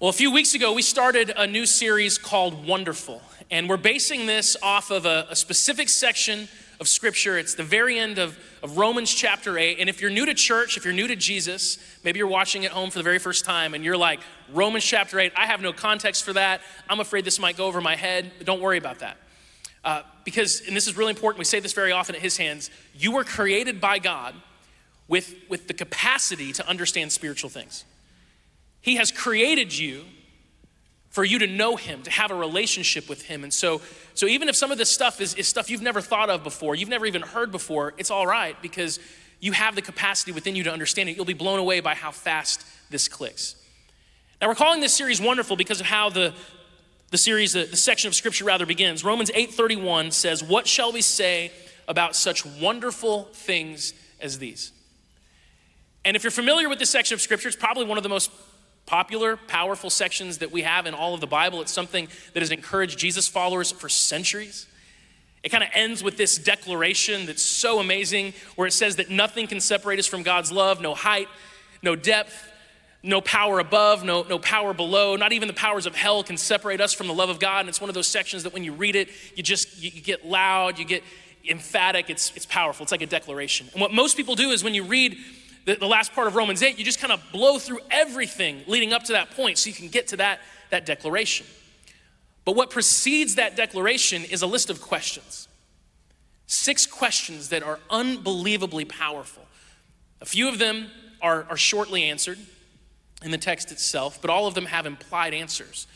Well, a few weeks ago, we started a new series called Wonderful, and we're basing this off of a, a, specific section of Scripture. It's the very end of, of Romans chapter 8. And if you're new to church, if you're new to Jesus, maybe you're watching at home for the very first time and you're like, Romans chapter 8, I have no context for that. I'm afraid this might go over my head. But don't worry about that. Uh, because, and this is really important, we say this very often at His hands, you were created by God with, with the capacity to understand spiritual things. He has created you for you to know him, to have a relationship with him. And so, so even if some of this stuff is, is stuff you've never thought of before, you've never even heard before, it's all right because you have the capacity within you to understand it. You'll be blown away by how fast this clicks. Now, we're calling this series wonderful because of how the, the series, the, the section of scripture rather begins. Romans 8:31 says, What shall we say about such wonderful things as these? And if you're familiar with this section of scripture, it's probably one of the most popular, powerful sections that we have in all of the Bible. It's something that has encouraged Jesus followers for centuries. It kind of ends with this declaration that's so amazing, where it says that nothing can separate us from God's love no height, no depth, no power above, no, no power below, not even the powers of hell can separate us from the love of God. And it's one of those sections that when you read it, you just you, you get loud, you get emphatic, it's, it's powerful. It's like a declaration. And what most people do is when you read the, the last part of Romans 8, you just kind of blow through everything leading up to that point so you can get to that, that declaration. But what precedes that declaration is a list of questions. Six questions that are unbelievably powerful. A few of them are, are shortly answered in the text itself, but all of them have implied answers.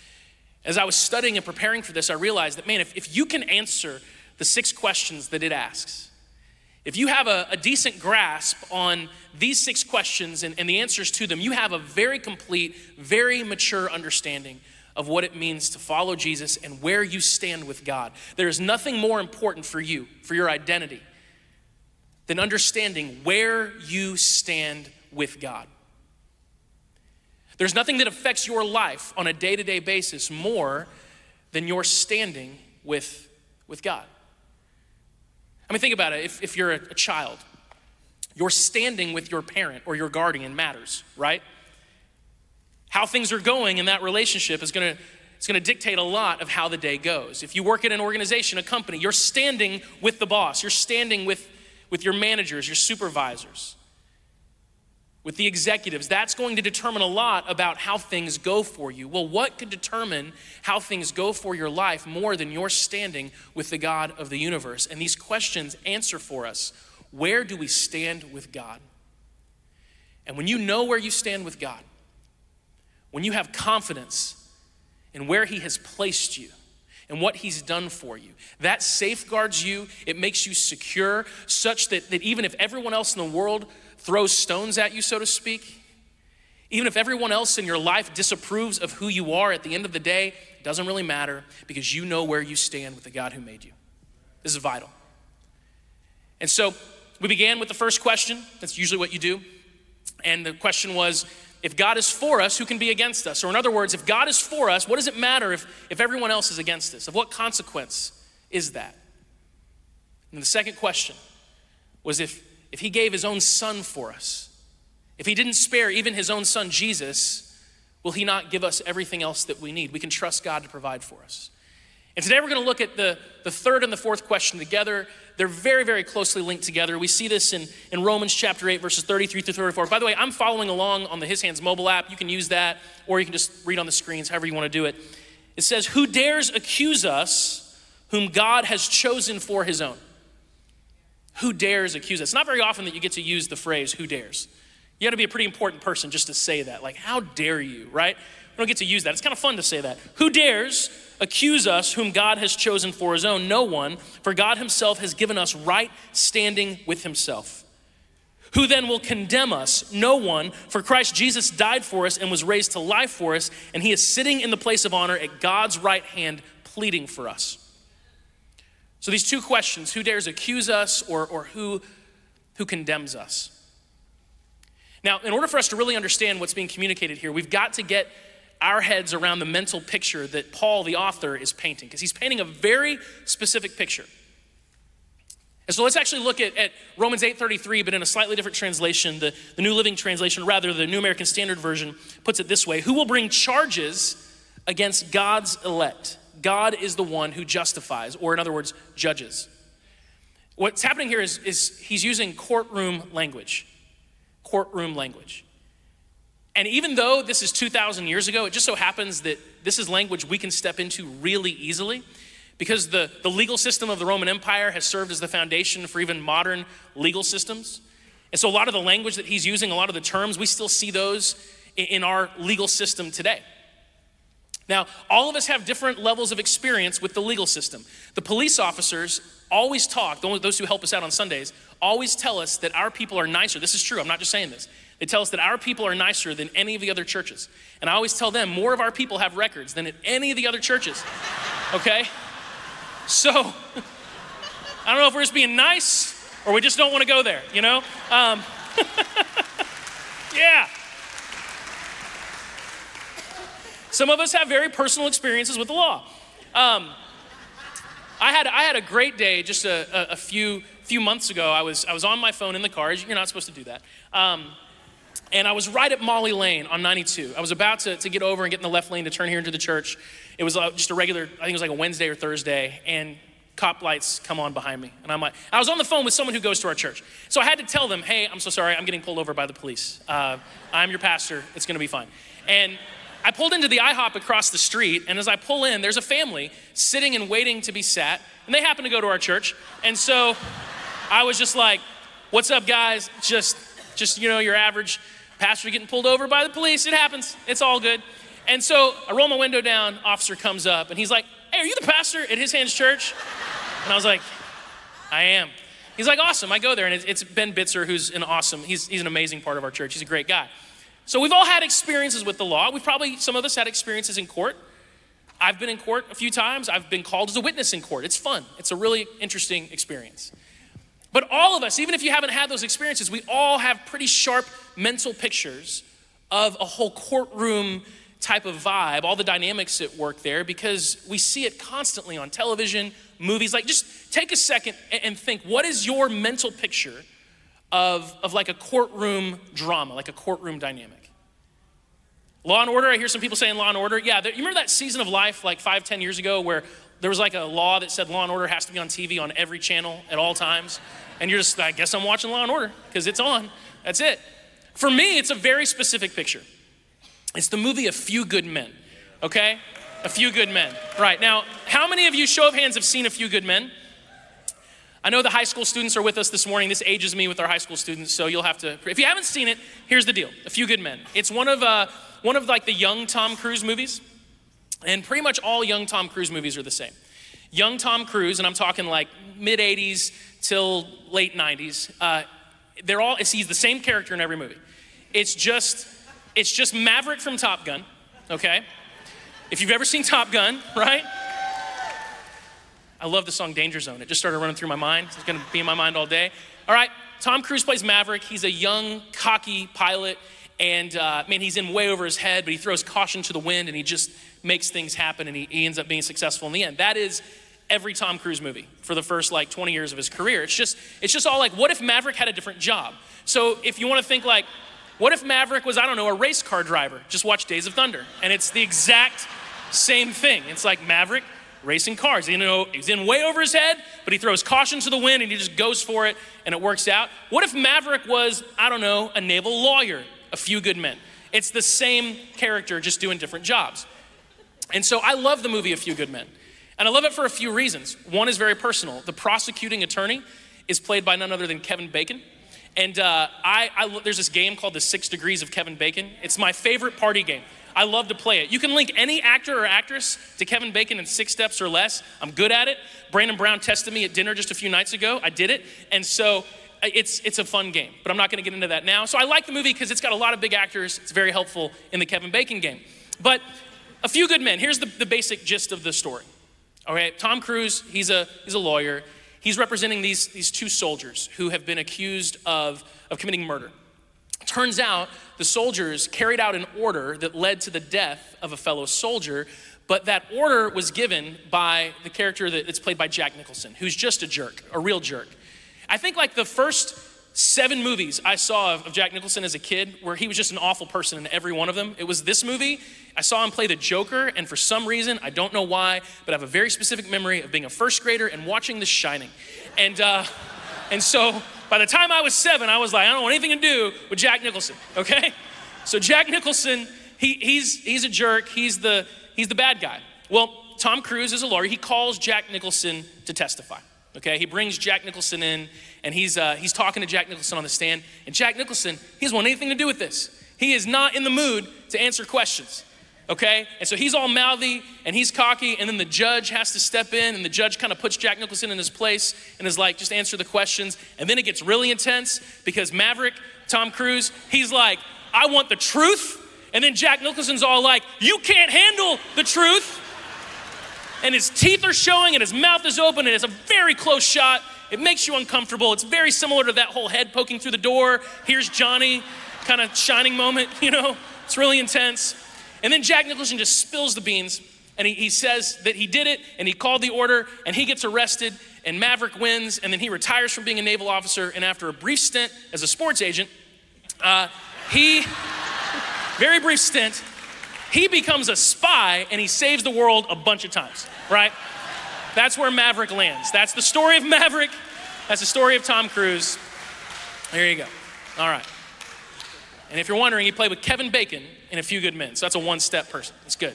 As I was studying and preparing for this, I realized that, man, if, if you can answer the six questions that it asks, if you have a, a decent grasp on these six questions and, and the answers to them, you have a very complete, very mature understanding of what it means to follow Jesus and where you stand with God. There is nothing more important for you, for your identity, than understanding where you stand with God. There's nothing that affects your life on a day to day basis more than your standing with, with God. I mean, think about it. If, if you're a, a child, your standing with your parent or your guardian matters, right? How things are going in that relationship is going to it's going to dictate a lot of how the day goes. If you work at an organization, a company, you're standing with the boss, you're standing with, with your managers, your supervisors with the executives, that's going to determine a lot about how things go for you. Well, what could determine how things go for your life more than your standing with the God of the universe? And these questions answer for us where do we stand with God? And when you know where you stand with God, when you have confidence in where He has placed you, and what he's done for you. That safeguards you, it makes you secure, such that, that even if everyone else in the world throws stones at you, so to speak, even if everyone else in your life disapproves of who you are, at the end of the day, it doesn't really matter because you know where you stand with the God who made you. This is vital. And so we began with the first question. That's usually what you do. And the question was if God is for us, who can be against us? Or, in other words, if God is for us, what does it matter if, if everyone else is against us? Of what consequence is that? And the second question was if if he gave his own son for us, if he didn't spare even his own son Jesus, will he not give us everything else that we need? We can trust God to provide for us. And today we're going to look at the, the third and the fourth question together. They're very, very closely linked together. We see this in, in Romans chapter 8, verses 33 through 34. By the way, I'm following along on the His Hands mobile app. You can use that, or you can just read on the screens, however you want to do it. It says, Who dares accuse us whom God has chosen for his own? Who dares accuse us? It's not very often that you get to use the phrase, who dares. You got to be a pretty important person just to say that. Like, how dare you, right? We don't get to use that. It's kind of fun to say that. Who dares accuse us whom God has chosen for his own? No one, for God himself has given us right standing with himself. Who then will condemn us? No one, for Christ Jesus died for us and was raised to life for us, and he is sitting in the place of honor at God's right hand, pleading for us. So these two questions who dares accuse us or, or who, who condemns us? Now, in order for us to really understand what's being communicated here, we've got to get our heads around the mental picture that Paul, the author, is painting, because he's painting a very specific picture. And so let's actually look at, at Romans 8:33, but in a slightly different translation. The, the New Living Translation, rather, the New American Standard Version puts it this way: Who will bring charges against God's elect? God is the one who justifies, or in other words, judges. What's happening here is, is he's using courtroom language. Courtroom language. And even though this is 2,000 years ago, it just so happens that this is language we can step into really easily because the, the legal system of the Roman Empire has served as the foundation for even modern legal systems. And so, a lot of the language that he's using, a lot of the terms, we still see those in, in our legal system today. Now, all of us have different levels of experience with the legal system. The police officers always talk, those who help us out on Sundays, always tell us that our people are nicer. This is true, I'm not just saying this. They tell us that our people are nicer than any of the other churches. And I always tell them more of our people have records than at any of the other churches. Okay? So, I don't know if we're just being nice or we just don't want to go there, you know? Um, yeah. Some of us have very personal experiences with the law. Um, I had, I had a great day just a, a, a, few, few months ago. I was, I was on my phone in the car. You're not supposed to do that. Um, and I was right at Molly Lane on 92. I was about to, to get over and get in the left lane to turn here into the church. It was uh, just a regular, I think it was like a Wednesday or Thursday, and cop lights come on behind me. And I'm like, I was on the phone with someone who goes to our church. So I had to tell them, hey, I'm so sorry, I'm getting pulled over by the police. Uh, I'm your pastor, it's gonna be fine. And I pulled into the IHOP across the street, and as I pull in, there's a family sitting and waiting to be sat, and they happen to go to our church. And so I was just like, what's up, guys? Just, just you know, your average pastor getting pulled over by the police. It happens. It's all good. And so I roll my window down, officer comes up, and he's like, Hey, are you the pastor at His Hands Church? And I was like, I am. He's like, Awesome. I go there, and it's Ben Bitzer, who's an awesome, he's, he's an amazing part of our church. He's a great guy. So we've all had experiences with the law. We've probably, some of us had experiences in court. I've been in court a few times. I've been called as a witness in court. It's fun, it's a really interesting experience. But all of us, even if you haven't had those experiences, we all have pretty sharp mental pictures of a whole courtroom type of vibe, all the dynamics at work there, because we see it constantly on television, movies. Like, just take a second and think what is your mental picture of, of like a courtroom drama, like a courtroom dynamic? Law and Order, I hear some people saying Law and Order. Yeah, you remember that season of life like five, ten years ago where there was like a law that said Law and Order has to be on TV on every channel at all times? And you're just, I guess I'm watching Law and Order because it's on. That's it. For me, it's a very specific picture. It's the movie A Few Good Men, okay? A Few Good Men. Right. Now, how many of you, show of hands, have seen A Few Good Men? I know the high school students are with us this morning. This ages me with our high school students, so you'll have to. If you haven't seen it, here's the deal: A Few Good Men. It's one of uh, one of like the young Tom Cruise movies, and pretty much all young Tom Cruise movies are the same. Young Tom Cruise, and I'm talking like mid 80s till late 90s. Uh, they're all, he's the same character in every movie. It's just, it's just Maverick from Top Gun, okay? If you've ever seen Top Gun, right? I love the song Danger Zone. It just started running through my mind. It's gonna be in my mind all day. All right, Tom Cruise plays Maverick. He's a young, cocky pilot, and uh, man, he's in way over his head, but he throws caution to the wind and he just makes things happen and he, he ends up being successful in the end. That is every Tom Cruise movie for the first like 20 years of his career. It's just it's just all like what if Maverick had a different job? So if you want to think like what if Maverick was I don't know a race car driver? Just watch Days of Thunder and it's the exact same thing. It's like Maverick racing cars. You know, he's in way over his head, but he throws caution to the wind and he just goes for it and it works out. What if Maverick was I don't know a naval lawyer? A few good men. It's the same character just doing different jobs. And so I love the movie A Few Good Men. And I love it for a few reasons. One is very personal. The prosecuting attorney is played by none other than Kevin Bacon. And uh, I, I, there's this game called the Six Degrees of Kevin Bacon. It's my favorite party game. I love to play it. You can link any actor or actress to Kevin Bacon in six steps or less. I'm good at it. Brandon Brown tested me at dinner just a few nights ago. I did it. And so it's, it's a fun game, but I'm not going to get into that now. So I like the movie because it's got a lot of big actors. It's very helpful in the Kevin Bacon game. But a few good men. Here's the, the basic gist of the story. Okay, Tom Cruise, he's a, he's a lawyer. He's representing these, these two soldiers who have been accused of, of committing murder. Turns out the soldiers carried out an order that led to the death of a fellow soldier, but that order was given by the character that's played by Jack Nicholson, who's just a jerk, a real jerk. I think like the first seven movies I saw of, Jack Nicholson as a kid where he was just an awful person in every one of them. It was this movie. I saw him play the Joker, and for some reason, I don't know why, but I have a very specific memory of being a first grader and watching The Shining. And, uh, and so by the time I was seven, I was like, I don't want anything to do with Jack Nicholson, okay? So Jack Nicholson, he, he's, he's a jerk, he's the, he's the bad guy. Well, Tom Cruise is a lawyer. He calls Jack Nicholson to testify. Okay, he brings Jack Nicholson in, and he's uh, he's talking to Jack Nicholson on the stand. And Jack Nicholson, he doesn't want anything to do with this. He is not in the mood to answer questions. Okay, and so he's all mouthy and he's cocky, and then the judge has to step in, and the judge kind of puts Jack Nicholson in his place and is like, just answer the questions. And then it gets really intense because Maverick, Tom Cruise, he's like, I want the truth. And then Jack Nicholson's all like, You can't handle the truth and his teeth are showing and his mouth is open and it's a very close shot. It makes you uncomfortable. It's very similar to that whole head poking through the door. Here's Johnny, kind of shining moment, you know? It's really intense. And then Jack Nicholson just spills the beans and he, he says that he did it and he called the order and he gets arrested and Maverick wins and then he retires from being a naval officer and after a brief stint as a sports agent, uh, he, very brief stint, he becomes a spy and he saves the world a bunch of times, right? That's where Maverick lands. That's the story of Maverick. That's the story of Tom Cruise. There you go. All right. And if you're wondering, he played with Kevin Bacon in A Few Good Men. So that's a one step person. It's good.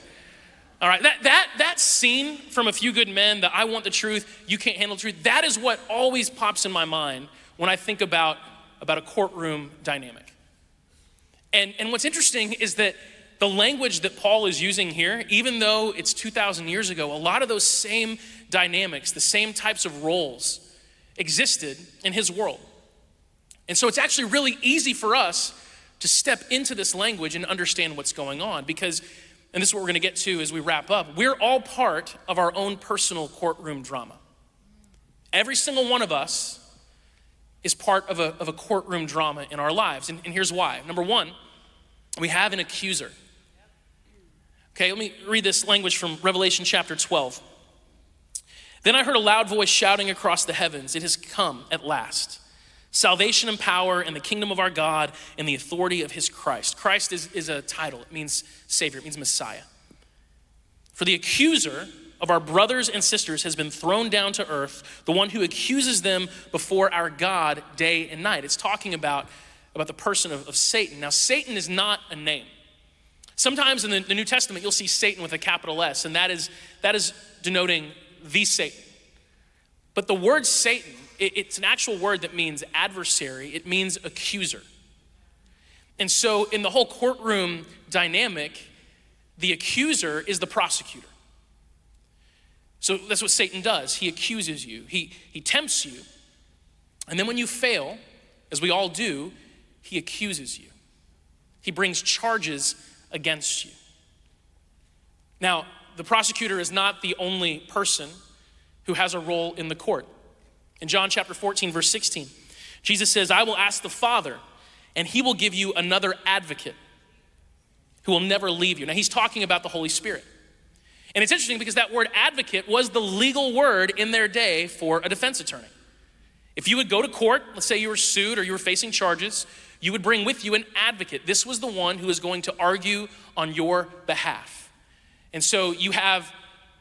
All right. That, that, that scene from A Few Good Men, that I want the truth, you can't handle the truth, that is what always pops in my mind when I think about, about a courtroom dynamic. And, and what's interesting is that the language that Paul is using here, even though it's 2,000 years ago, a lot of those same dynamics, the same types of roles existed in his world. And so it's actually really easy for us to step into this language and understand what's going on because, and this is what we're going to get to as we wrap up, we're all part of our own personal courtroom drama. Every single one of us is part of a, of a courtroom drama in our lives. And, and here's why. Number one, we have an accuser. Okay, let me read this language from Revelation chapter 12. Then I heard a loud voice shouting across the heavens, It has come at last. Salvation and power and the kingdom of our God and the authority of his Christ. Christ is, is a title, it means Savior, it means Messiah. For the accuser of our brothers and sisters has been thrown down to earth, the one who accuses them before our God day and night. It's talking about, about the person of, of Satan. Now, Satan is not a name. Sometimes in the, the New Testament, you'll see Satan with a capital S, and that is, that is denoting the Satan. But the word Satan, it, it's an actual word that means adversary, it means accuser. And so, in the whole courtroom dynamic, the accuser is the prosecutor. So that's what Satan does. He accuses you, he, he tempts you. And then when you fail, as we all do, he accuses you. He brings charges against you. Now, the prosecutor is not the only person who has a role in the court. In John chapter 14, verse 16, Jesus says, I will ask the Father, and he will give you another advocate who will never leave you. Now, he's talking about the Holy Spirit. And it's interesting because that word advocate was the legal word in their day for a defense attorney. If you would go to court, let's say you were sued or you were facing charges, you would bring with you an advocate. This was the one who was going to argue on your behalf. And so you have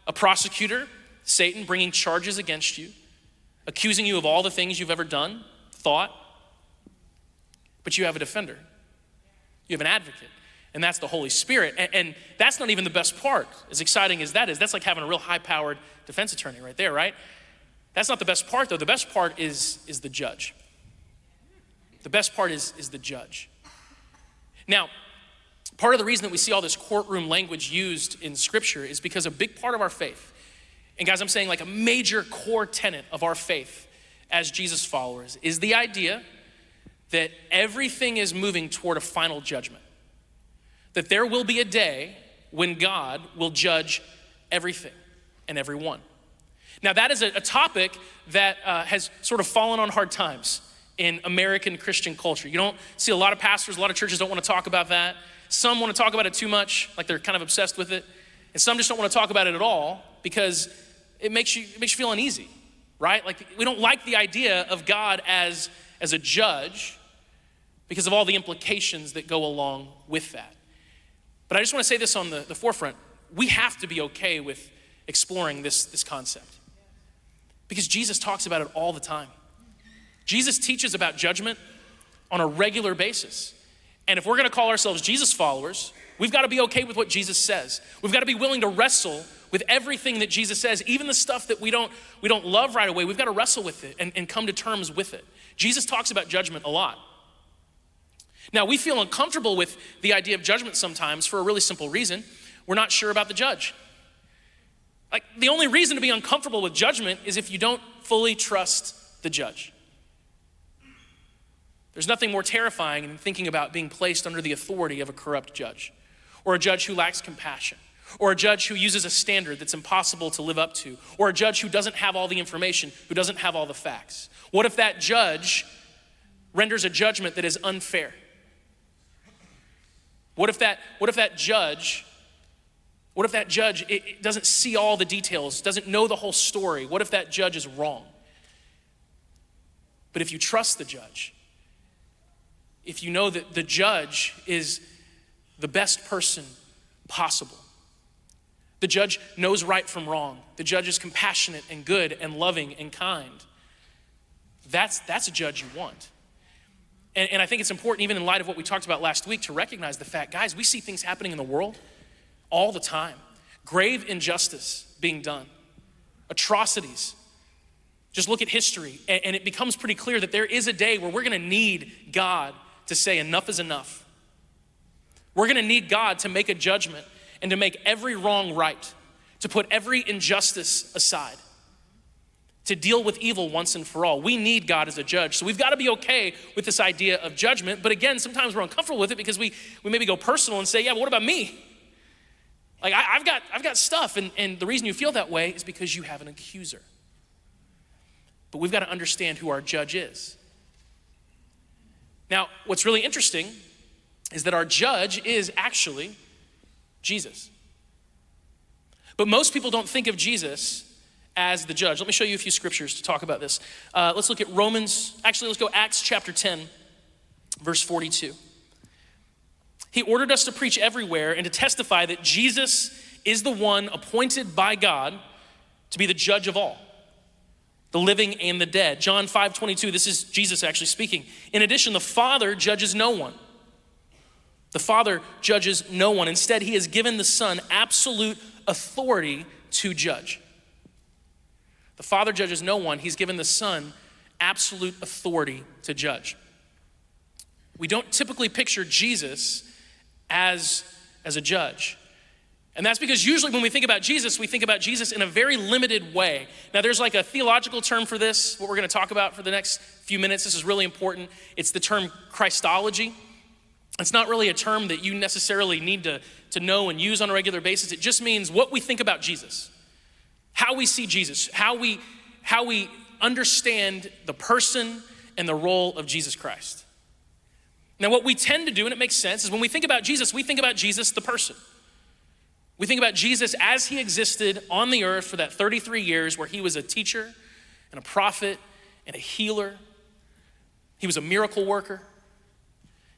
a prosecutor, Satan, bringing charges against you, accusing you of all the things you've ever done, thought. But you have a defender, you have an advocate. And that's the Holy Spirit. And, and that's not even the best part, as exciting as that is. That's like having a real high powered defense attorney right there, right? That's not the best part, though. The best part is, is the judge. The best part is, is the judge. Now, part of the reason that we see all this courtroom language used in Scripture is because a big part of our faith, and guys, I'm saying like a major core tenet of our faith as Jesus followers, is the idea that everything is moving toward a final judgment. That there will be a day when God will judge everything and everyone. Now, that is a, a topic that uh, has sort of fallen on hard times in American Christian culture. You don't see a lot of pastors, a lot of churches don't want to talk about that. Some want to talk about it too much, like they're kind of obsessed with it. And some just don't want to talk about it at all because it makes you, it makes you feel uneasy, right? Like, we don't like the idea of God as, as a judge because of all the implications that go along with that. But I just want to say this on the, the forefront. We have to be okay with exploring this, this concept because Jesus talks about it all the time. Jesus teaches about judgment on a regular basis. And if we're going to call ourselves Jesus followers, we've got to be okay with what Jesus says. We've got to be willing to wrestle with everything that Jesus says, even the stuff that we don't, we don't love right away. We've got to wrestle with it and, and come to terms with it. Jesus talks about judgment a lot. Now, we feel uncomfortable with the idea of judgment sometimes for a really simple reason. We're not sure about the judge. Like, the only reason to be uncomfortable with judgment is if you don't fully trust the judge. There's nothing more terrifying than thinking about being placed under the authority of a corrupt judge, or a judge who lacks compassion, or a judge who uses a standard that's impossible to live up to, or a judge who doesn't have all the information, who doesn't have all the facts. What if that judge renders a judgment that is unfair? What if that, what if that judge, what if that judge it, it doesn't see all the details, doesn't know the whole story? What if that judge is wrong? But if you trust the judge, if you know that the judge is the best person possible, the judge knows right from wrong, the judge is compassionate and good and loving and kind, that's, that's a judge you want. And, and I think it's important, even in light of what we talked about last week, to recognize the fact, guys, we see things happening in the world all the time. Grave injustice being done, atrocities. Just look at history, and, and it becomes pretty clear that there is a day where we're gonna need God to say, enough is enough. We're gonna need God to make a judgment and to make every wrong right, to put every injustice aside, to deal with evil once and for all. We need God as a judge. So we've got to be okay with this idea of judgment. But again, sometimes we're uncomfortable with it because we, we maybe go personal and say, yeah, but what about me? Like, I, have got, I've got stuff. And, and the reason you feel that way is because you have an accuser. But we've got to understand who our judge is. Now, what's really interesting is that our judge is actually Jesus. But most people don't think of Jesus as the judge. Let me show you a few scriptures to talk about this. Uh, let's look at Romans, actually, let's go Acts chapter 10, verse 42. He ordered us to preach everywhere and to testify that Jesus is the one appointed by God to be the judge of all the living and the dead. John 5 22, this is Jesus actually speaking. In addition, the Father judges no one. The Father judges no one. Instead, He has given the Son absolute authority to judge. The Father judges no one, He's given the Son absolute authority to judge. We don't typically picture Jesus as, as a judge. And that's because usually when we think about Jesus, we think about Jesus in a very limited way. Now, there's like a theological term for this, what we're going to talk about for the next few minutes. This is really important. It's the term Christology. It's not really a term that you necessarily need to, to know and use on a regular basis. It just means what we think about Jesus, how we see Jesus, how we, how we understand the person and the role of Jesus Christ. Now, what we tend to do, and it makes sense, is when we think about Jesus, we think about Jesus, the person. We think about Jesus as he existed on the earth for that 33 years, where he was a teacher and a prophet and a healer. He was a miracle worker.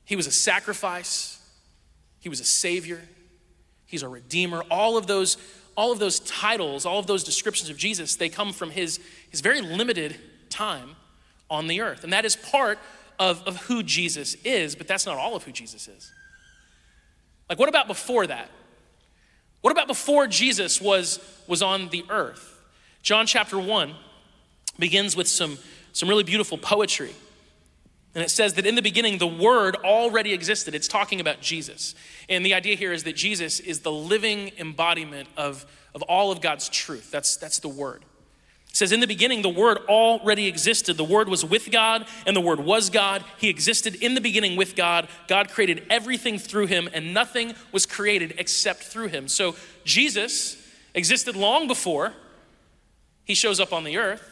He was a sacrifice. He was a savior. He's a redeemer. All of those, all of those titles, all of those descriptions of Jesus, they come from his, his very limited time on the earth. And that is part of, of who Jesus is, but that's not all of who Jesus is. Like, what about before that? What about before Jesus was, was on the earth? John chapter 1 begins with some, some really beautiful poetry. And it says that in the beginning, the Word already existed. It's talking about Jesus. And the idea here is that Jesus is the living embodiment of, of all of God's truth. That's, that's the Word. It says, In the beginning, the Word already existed. The Word was with God, and the Word was God. He existed in the beginning with God. God created everything through him, and nothing was created except through him. So Jesus existed long before he shows up on the earth.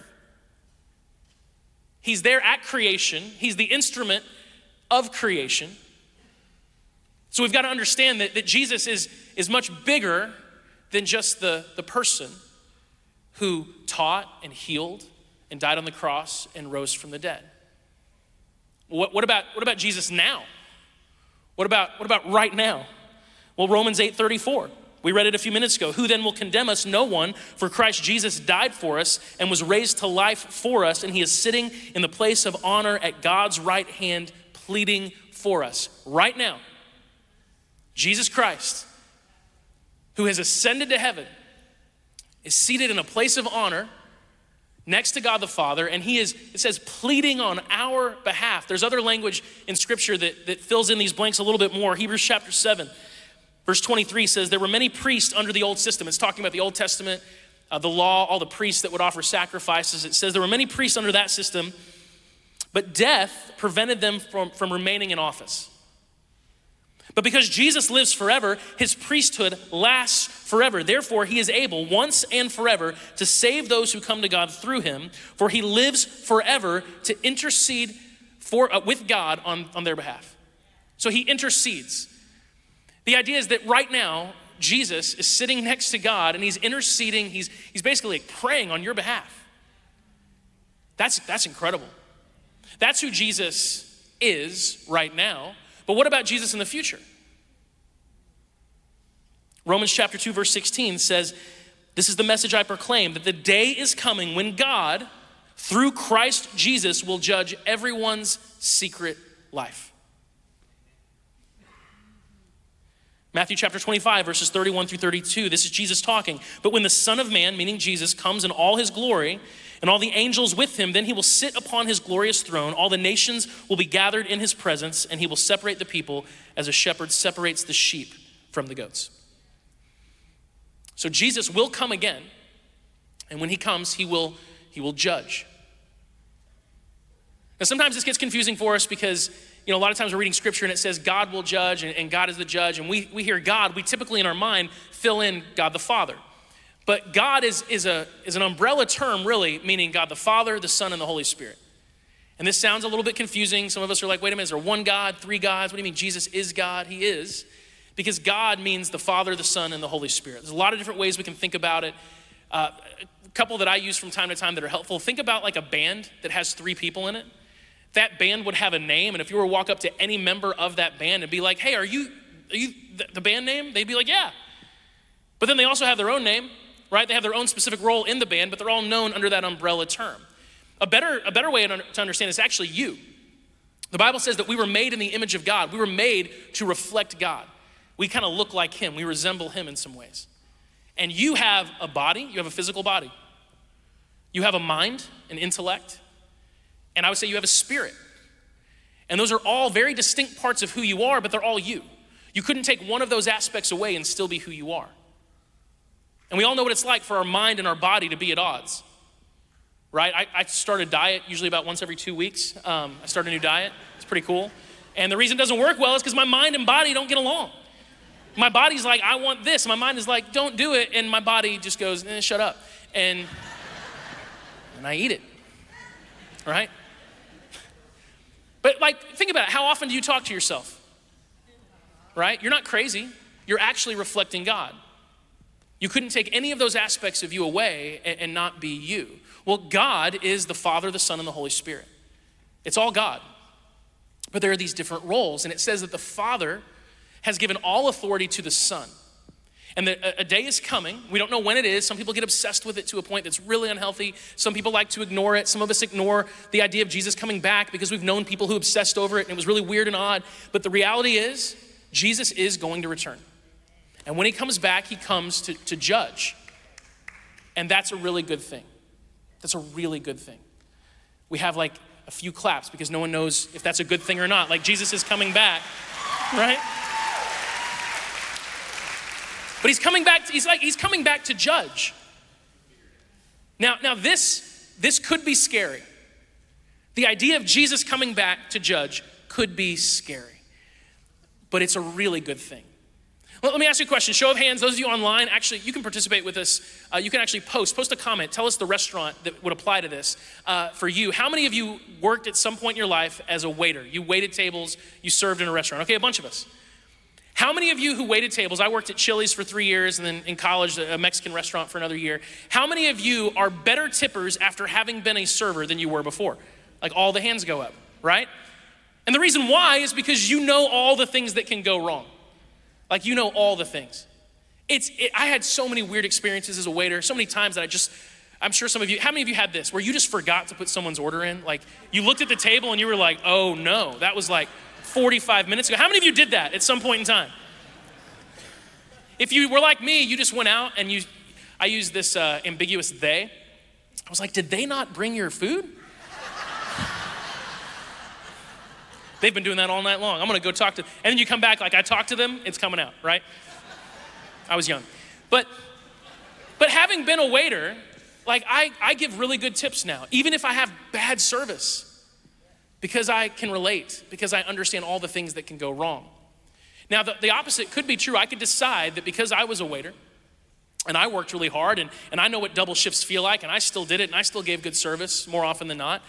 He's there at creation, he's the instrument of creation. So we've got to understand that, that Jesus is, is much bigger than just the, the person who taught and healed and died on the cross and rose from the dead. What, what, about, what about Jesus now? What about, what about right now? Well, Romans 8 34. We read it a few minutes ago. Who then will condemn us? No one, for Christ Jesus died for us and was raised to life for us, and he is sitting in the place of honor at God's right hand, pleading for us. Right now, Jesus Christ, who has ascended to heaven, is seated in a place of honor next to God the Father, and he is, it says, pleading on our behalf. There's other language in Scripture that, that fills in these blanks a little bit more. Hebrews chapter 7, verse 23 says, There were many priests under the Old system. It's talking about the Old Testament, uh, the law, all the priests that would offer sacrifices. It says there were many priests under that system, but death prevented them from, from remaining in office. But because Jesus lives forever, his priesthood lasts forever. Therefore, he is able once and forever to save those who come to God through him, for he lives forever to intercede for, uh, with God on, on their behalf. So he intercedes. The idea is that right now, Jesus is sitting next to God and he's interceding, he's, he's basically like praying on your behalf. That's, that's incredible. That's who Jesus is right now. But what about Jesus in the future? Romans chapter 2 verse 16 says, "This is the message I proclaim that the day is coming when God through Christ Jesus will judge everyone's secret life." Matthew chapter 25, verses 31 through 32. This is Jesus talking. But when the Son of Man, meaning Jesus, comes in all his glory and all the angels with him, then he will sit upon his glorious throne. All the nations will be gathered in his presence, and he will separate the people as a shepherd separates the sheep from the goats. So Jesus will come again, and when he comes, he will, he will judge. Now, sometimes this gets confusing for us because you know, a lot of times we're reading scripture and it says God will judge and, and, God is the judge, and we, we hear God, we typically in our mind fill in God the Father. But God is, is, a, is an umbrella term, really, meaning God the Father, the Son, and the Holy Spirit. And this sounds a little bit confusing. Some of us are like, wait a minute, is there one God, three gods? What do you mean Jesus is God? He is. Because God means the Father, the Son, and the Holy Spirit. There's a lot of different ways we can think about it. Uh, a couple that I use from time to time that are helpful. Think about like a band that has three people in it that band would have a name, and if you were to walk up to any member of that band and be like, hey, are you, are you the band name? They'd be like, yeah. But then they also have their own name, right? They have their own specific role in the band, but they're all known under that umbrella term. A better, a better way to understand is actually you. The Bible says that we were made in the image of God. We were made to reflect God. We kind of look like Him. We resemble Him in some ways. And you have a body, you have a physical body. You have a mind, an intellect, and I would say you have a spirit. And those are all very distinct parts of who you are, but they're all you. You couldn't take one of those aspects away and still be who you are. And we all know what it's like for our mind and our body to be at odds, right? I, I start a diet usually about once every two weeks. Um, I start a new diet, it's pretty cool. And the reason it doesn't work well is because my mind and body don't get along. My body's like, I want this. My mind is like, don't do it. And my body just goes, eh, shut up. And, and I eat it, right? But like, think about it. How often do you talk to yourself? Right? You're not crazy. You're actually reflecting God. You couldn't take any of those aspects of you away and, and not be you. Well, God is the Father, the Son, and the Holy Spirit. It's all God. But there are these different roles, and it says that the Father has given all authority to the Son. And the, a day is coming. We don't know when it is. Some people get obsessed with it to a point that's really unhealthy. Some people like to ignore it. Some of us ignore the idea of Jesus coming back because we've known people who obsessed over it and it was really weird and odd. But the reality is, Jesus is going to return. And when he comes back, he comes to, to judge. And that's a really good thing. That's a really good thing. We have like a few claps because no one knows if that's a good thing or not. Like Jesus is coming back, right? But he's coming back, to, he's like, he's coming back to judge. Now, now this, this could be scary. The idea of Jesus coming back to judge could be scary, but it's a really good thing. Let me ask you a question. Show of hands, those of you online, actually, you can participate with this. Uh, you can actually post, post a comment. Tell us the restaurant that would apply to this uh, for you. How many of you worked at some point in your life as a waiter? You waited tables, you served in a restaurant. Okay, a bunch of us. How many of you who waited tables, I worked at Chili's for three years and then in college, a Mexican restaurant for another year. How many of you are better tippers after having been a server than you were before? Like all the hands go up, right? And the reason why is because you know all the things that can go wrong. Like you know all the things. It's, it, I had so many weird experiences as a waiter, so many times that I just, I'm sure some of you, how many of you had this where you just forgot to put someone's order in? Like you looked at the table and you were like, oh no, that was like 45 minutes ago. How many of you did that at some point in time? If you were like me, you just went out and you, I used this uh, ambiguous they. I was like, did they not bring your food? They've been doing that all night long. I'm gonna go talk to, them. and then you come back like I talked to them, it's coming out, right? I was young. But but having been a waiter, like I, I give really good tips now, even if I have bad service. Because I can relate, because I understand all the things that can go wrong. Now, the, the opposite could be true. I could decide that because I was a waiter and I worked really hard and, and I know what double shifts feel like and I still did it and I still gave good service more often than not,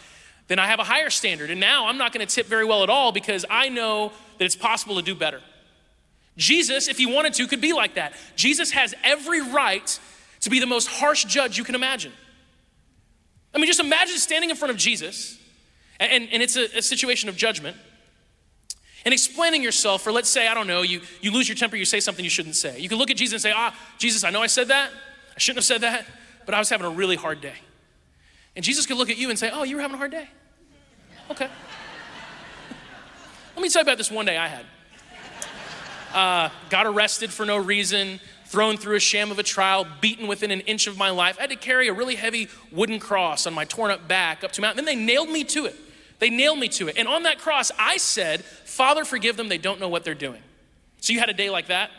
then I have a higher standard. And now I'm not going to tip very well at all because I know that it's possible to do better. Jesus, if he wanted to, could be like that. Jesus has every right to be the most harsh judge you can imagine. I mean, just imagine standing in front of Jesus, and, and it's a, a situation of judgment, and explaining yourself for, let's say, I don't know, you, you lose your temper, you say something you shouldn't say. You can look at Jesus and say, Ah, Jesus, I know I said that. I shouldn't have said that, but I was having a really hard day. And Jesus could look at you and say, Oh, you were having a hard day? Okay. Let me tell you about this one day I had. Uh, got arrested for no reason, thrown through a sham of a trial, beaten within an inch of my life. I had to carry a really heavy wooden cross on my torn up back up to mountain. Then they nailed me to it. They nailed me to it. And on that cross, I said, Father, forgive them. They don't know what they're doing. So you had a day like that?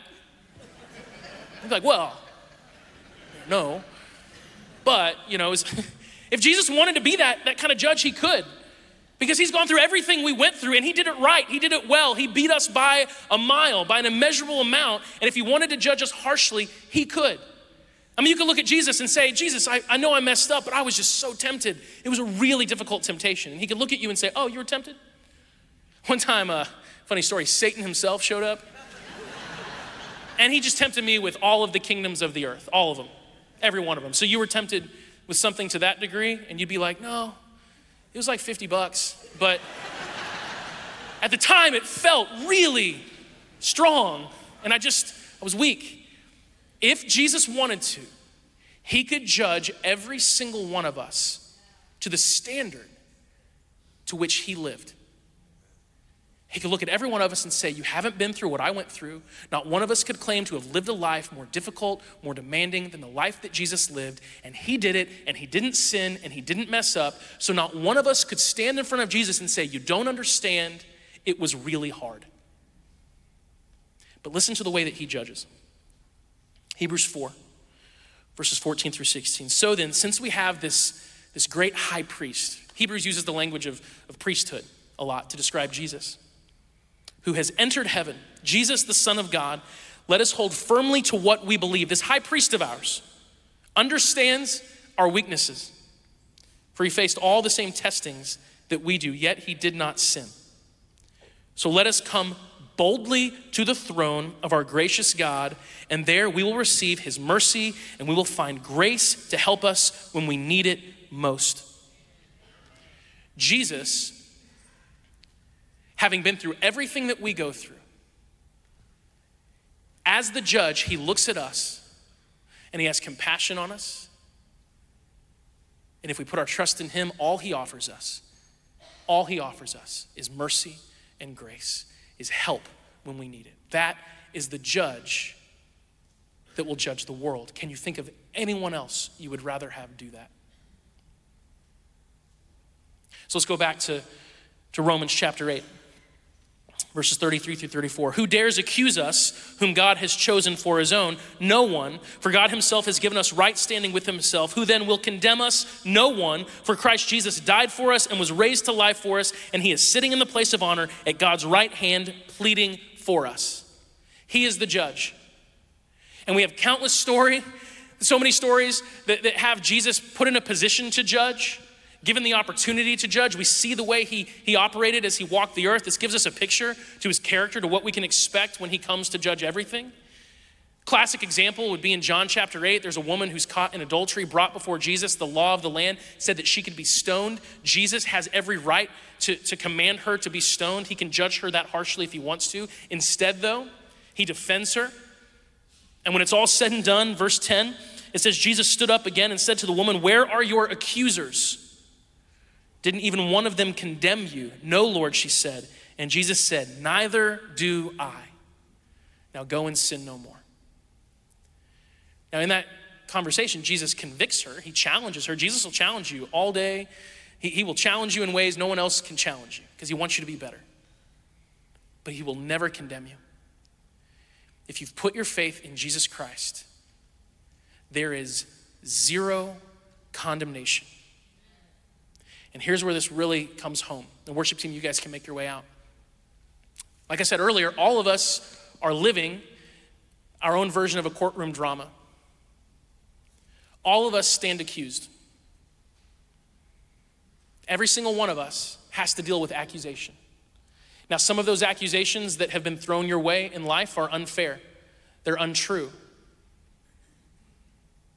I'm like, well, no. But, you know, was, if Jesus wanted to be that, that kind of judge, he could. Because he's gone through everything we went through and he did it right. He did it well. He beat us by a mile, by an immeasurable amount. And if he wanted to judge us harshly, he could. I mean, you could look at Jesus and say, Jesus, I, I know I messed up, but I was just so tempted. It was a really difficult temptation. And he could look at you and say, Oh, you were tempted? One time, uh, funny story, Satan himself showed up. and he just tempted me with all of the kingdoms of the earth, all of them, every one of them. So you were tempted with something to that degree, and you'd be like, No, it was like 50 bucks. But at the time, it felt really strong. And I just, I was weak. If Jesus wanted to, he could judge every single one of us to the standard to which he lived. He could look at every one of us and say, You haven't been through what I went through. Not one of us could claim to have lived a life more difficult, more demanding than the life that Jesus lived. And he did it, and he didn't sin, and he didn't mess up. So not one of us could stand in front of Jesus and say, You don't understand. It was really hard. But listen to the way that he judges Hebrews 4, verses 14 through 16. So then, since we have this, this great high priest, Hebrews uses the language of, of priesthood a lot to describe Jesus who has entered heaven, Jesus, the Son of God, let us hold firmly to what we believe. This high priest of ours understands our weaknesses, for he faced all the same testings that we do, yet he did not sin. So let us come boldly to the throne of our gracious God, and there we will receive his mercy and we will find grace to help us when we need it most. Jesus having been through everything that we go through, as the judge, he looks at us and he has compassion on us. And if we put our trust in him, all he offers us, all he offers us is mercy and grace, is help when we need it. That is the judge that will judge the world. Can you think of anyone else you would rather have do that? So let's go back to, to Romans chapter 8 verses 33 through 34. Who dares accuse us, whom God has chosen for his own? No one, for God himself has given us right standing with himself. Who then will condemn us? No one, for Christ Jesus died for us and was raised to life for us, and he is sitting in the place of honor at God's right hand, pleading for us. He is the judge. And we have countless story, so many stories that, that have Jesus put in a position to judge given the opportunity to judge. We see the way he, he operated as he walked the earth. This gives us a picture to his character, to what we can expect when he comes to judge everything. Classic example would be in John chapter 8. There's a woman who's caught in adultery, brought before Jesus. The law of the land said that she could be stoned. Jesus has every right to, to command her to be stoned. He can judge her that harshly if he wants to. Instead, though, he defends her. And when it's all said and done, verse 10, it says, Jesus stood up again and said to the woman, Where are your accusers? Didn't even one of them condemn you? No, Lord, she said. And Jesus said, Neither do I. Now go and sin no more. Now, in that conversation, Jesus convicts her, he challenges her. Jesus will challenge you all day. He, he will challenge you in ways no one else can challenge you because he wants you to be better. But he will never condemn you. If you've put your faith in Jesus Christ, there is zero condemnation. And here's where this really comes home. The worship team, you guys can make your way out. Like I said earlier, all of us are living our own version of a courtroom drama. All of us stand accused. Every single one of us has to deal with accusation. Now, some of those accusations that have been thrown your way in life are unfair, they're untrue.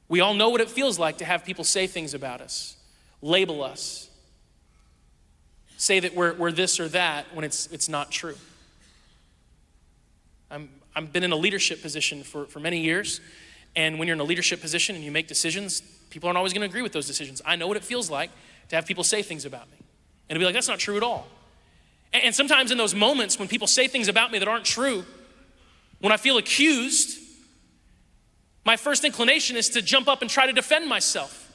We all know what it feels like to have people say things about us, label us, say that we're, we're this or that when it's, it's not true. I'm, I've been in a leadership position for, for many years, and when you're in a leadership position and you make decisions, people aren't always going to agree with those decisions. I know what it feels like to have people say things about me and to be like, that's not true at all. And sometimes in those moments when people say things about me that aren't true, when I feel accused, my first inclination is to jump up and try to defend myself.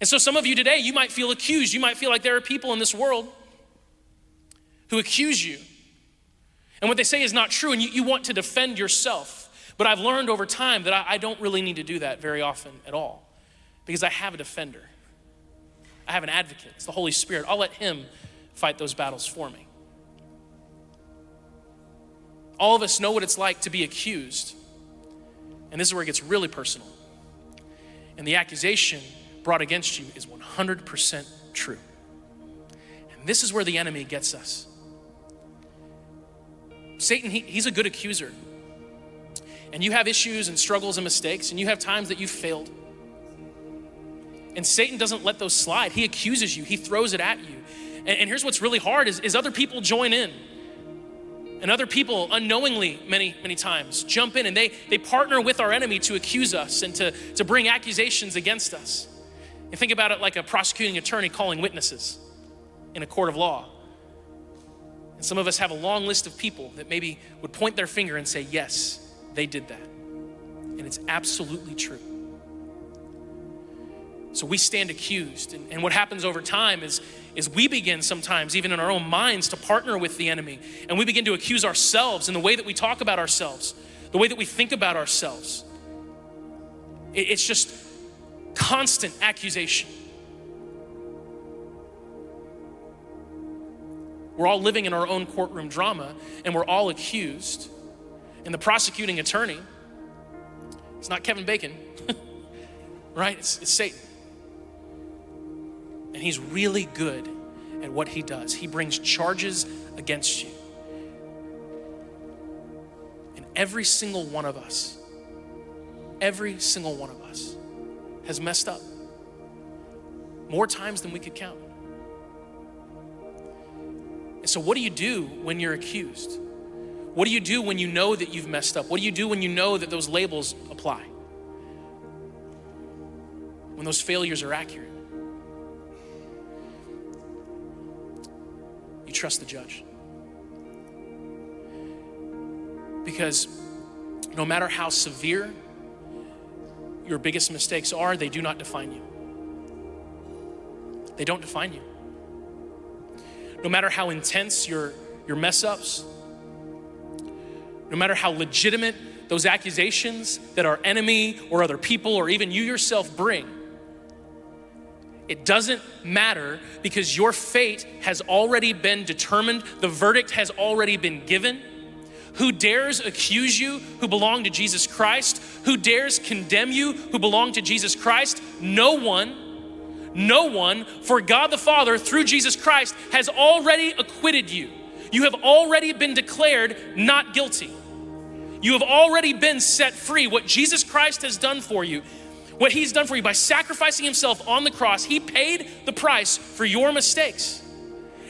And so, some of you today, you might feel accused. You might feel like there are people in this world who accuse you. And what they say is not true, and you, you want to defend yourself. But I've learned over time that I, I don't really need to do that very often at all because I have a defender. I have an advocate. It's the Holy Spirit. I'll let Him fight those battles for me. All of us know what it's like to be accused. And this is where it gets really personal. And the accusation brought against you is 100% true. And this is where the enemy gets us. Satan, he, he's a good accuser. And you have issues and struggles and mistakes, and you have times that you've failed. And Satan doesn't let those slide. He accuses you, he throws it at you. And, and here's what's really hard is, is other people join in. And other people unknowingly many, many times jump in and they, they partner with our enemy to accuse us and to, to bring accusations against us. And think about it like a prosecuting attorney calling witnesses in a court of law. And some of us have a long list of people that maybe would point their finger and say, Yes, they did that. And it's absolutely true. So we stand accused. And, and, what happens over time is, is we begin sometimes, even in our own minds, to partner with the enemy. And we begin to accuse ourselves in the way that we talk about ourselves, the way that we think about ourselves. It, it's just constant accusation. We're all living in our own courtroom drama, and we're all accused. And the prosecuting attorney, it's not Kevin Bacon, right? It's, it's Satan. And he's really good at what he does. He brings charges against you. And every single one of us, every single one of us has messed up more times than we could count. And so, what do you do when you're accused? What do you do when you know that you've messed up? What do you do when you know that those labels apply? When those failures are accurate? you trust the judge. Because no matter how severe your biggest mistakes are, they do not define you. They don't define you. No matter how intense your, your mess ups, no matter how legitimate those accusations that our enemy or other people or even you yourself bring, it doesn't matter because your fate has already been determined, the verdict has already been given. Who dares accuse you who belong to Jesus Christ? Who dares condemn you who belong to Jesus Christ? No one. No one, for God the Father, through Jesus Christ, has already acquitted you. You have already been declared not guilty. You have already been set free. What Jesus Christ has done for you, what he's done for you by sacrificing himself on the cross, he paid the price for your mistakes.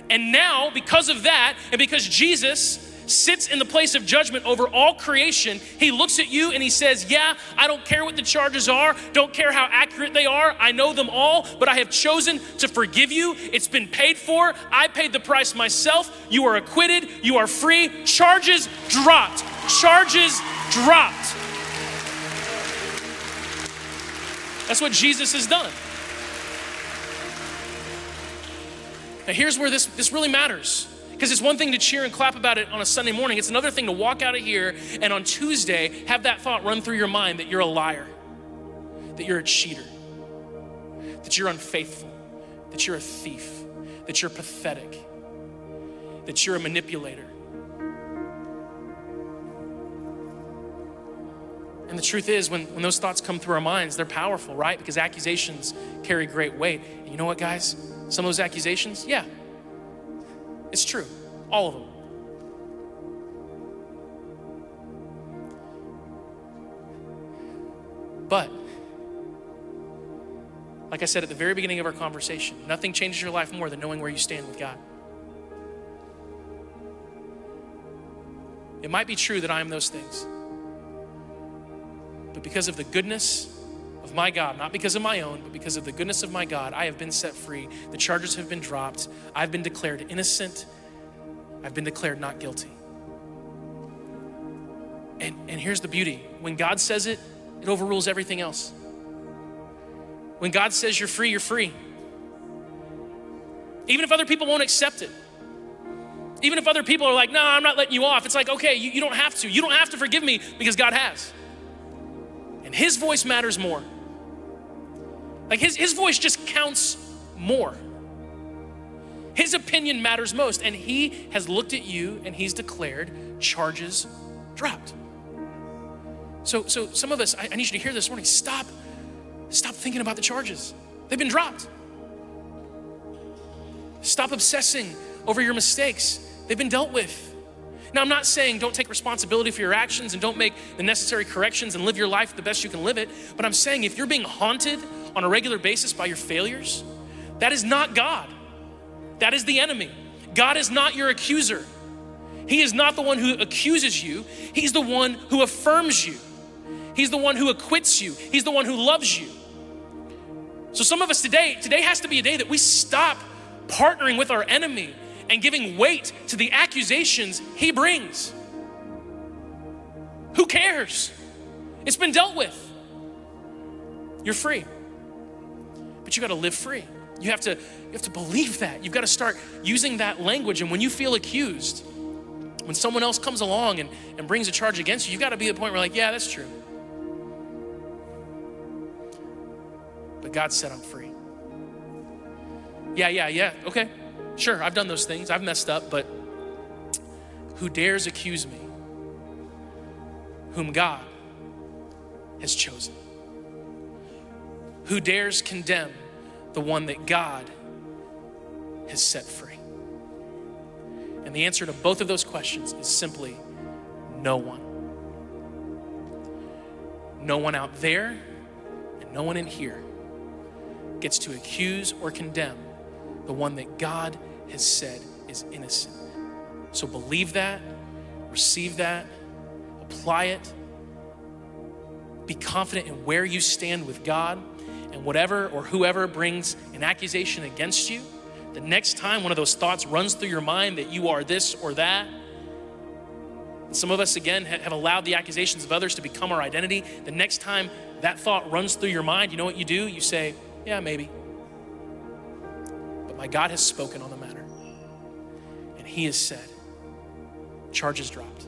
And now, because of that, and because Jesus sits in the place of judgment over all creation, he looks at you and he says, Yeah, I don't care what the charges are, don't care how accurate they are, I know them all, but I have chosen to forgive you. It's been paid for. I paid the price myself. You are acquitted, you are free. Charges dropped. Charges dropped. That's what Jesus has done. Now, here's where this, this really matters. Because it's one thing to cheer and clap about it on a Sunday morning, it's another thing to walk out of here and on Tuesday have that thought run through your mind that you're a liar, that you're a cheater, that you're unfaithful, that you're a thief, that you're pathetic, that you're a manipulator. And the truth is, when, when those thoughts come through our minds, they're powerful, right? Because accusations carry great weight. And you know what, guys? Some of those accusations, yeah, it's true, all of them. But, like I said at the very beginning of our conversation, nothing changes your life more than knowing where you stand with God. It might be true that I am those things, but because of the goodness of my God, not because of my own, but because of the goodness of my God, I have been set free. The charges have been dropped. I've been declared innocent. I've been declared not guilty. And, and here's the beauty when God says it, it overrules everything else. When God says you're free, you're free. Even if other people won't accept it. Even if other people are like, no, I'm not letting you off. It's like, okay, you, you don't have to. You don't have to forgive me because God has. And his voice matters more. Like his, his voice just counts more. His opinion matters most. And he has looked at you and he's declared charges dropped. So, so some of us, I, I need you to hear this morning. Stop, stop thinking about the charges. They've been dropped. Stop obsessing over your mistakes. They've been dealt with. Now, I'm not saying don't take responsibility for your actions and don't make the necessary corrections and live your life the best you can live it, but I'm saying if you're being haunted on a regular basis by your failures, that is not God. That is the enemy. God is not your accuser. He is not the one who accuses you, He's the one who affirms you. He's the one who acquits you. He's the one who loves you. So some of us today, today has to be a day that we stop partnering with our enemy and giving weight to the accusations he brings. Who cares? It's been dealt with. You're free. But you got to live free. You have to you have to believe that. You've got to start using that language and when you feel accused, when someone else comes along and, and brings a charge against you, you've got to be at the point where like, yeah, that's true. But God said I'm free. Yeah, yeah, yeah. Okay. Sure, I've done those things. I've messed up, but who dares accuse me? Whom God has chosen. Who dares condemn the one that God has set free? And the answer to both of those questions is simply no one. No one out there and no one in here gets to accuse or condemn the one that God has said is innocent. So believe that, receive that, apply it. Be confident in where you stand with God, and whatever or whoever brings an accusation against you, the next time one of those thoughts runs through your mind that you are this or that, and some of us, again, have allowed the accusations of others to become our identity. The next time that thought runs through your mind, you know what you do? You say, Yeah, maybe. But my God has spoken on the matter. And He has said, Charges dropped.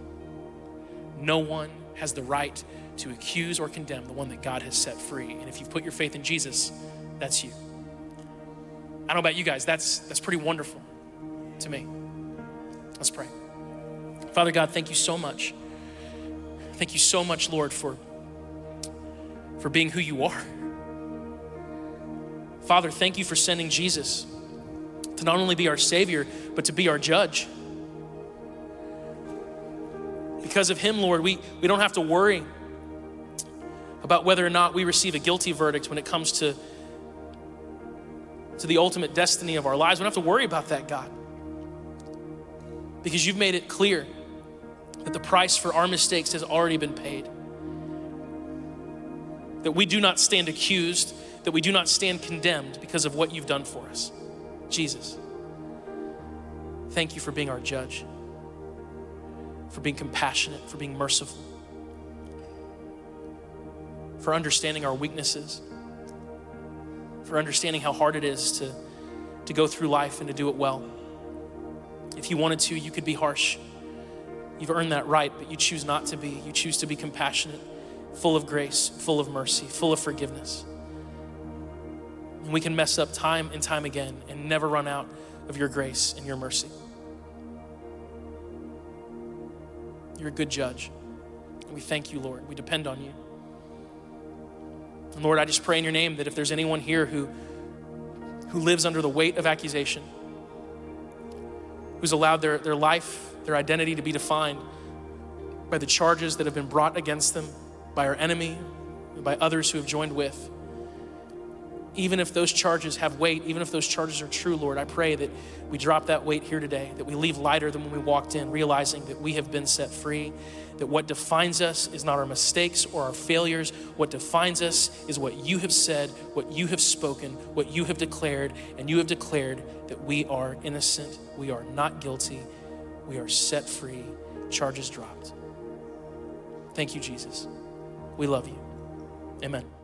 No one has the right to accuse or condemn the one that God has set free. And if you've put your faith in Jesus, that's you. I don't know about you guys, that's, that's pretty wonderful to me. Let's pray. Father God, thank you so much. Thank you so much, Lord, for, for being who you are. Father, thank you for sending Jesus to not only be our Savior, but to be our judge. Because of Him, Lord, we, we don't have to worry about whether or not we receive a guilty verdict when it comes to, to the ultimate destiny of our lives. We don't have to worry about that, God. Because you've made it clear that the price for our mistakes has already been paid. That we do not stand accused, that we do not stand condemned because of what you've done for us. Jesus, thank you for being our judge, for being compassionate, for being merciful, for understanding our weaknesses, for understanding how hard it is to, to go through life and to do it well. If you wanted to, you could be harsh. You've earned that right, but you choose not to be. You choose to be compassionate, full of grace, full of mercy, full of forgiveness. And we can mess up time and time again and never run out of your grace and your mercy. You're a good judge. And we thank you, Lord. We depend on you. And Lord, I just pray in your name that if there's anyone here who, who lives under the weight of accusation, who's allowed their, their life, their identity to be defined by the charges that have been brought against them by our enemy, and by others who have joined with, even if those charges have weight, even if those charges are true, Lord, I pray that we drop that weight here today, that we leave lighter than when we walked in, realizing that we have been set free, that what defines us is not our mistakes or our failures. What defines us is what you have said, what you have spoken, what you have declared, and you have declared that we are innocent, we are not guilty, we are set free, charges dropped. Thank you, Jesus. We love you. Amen.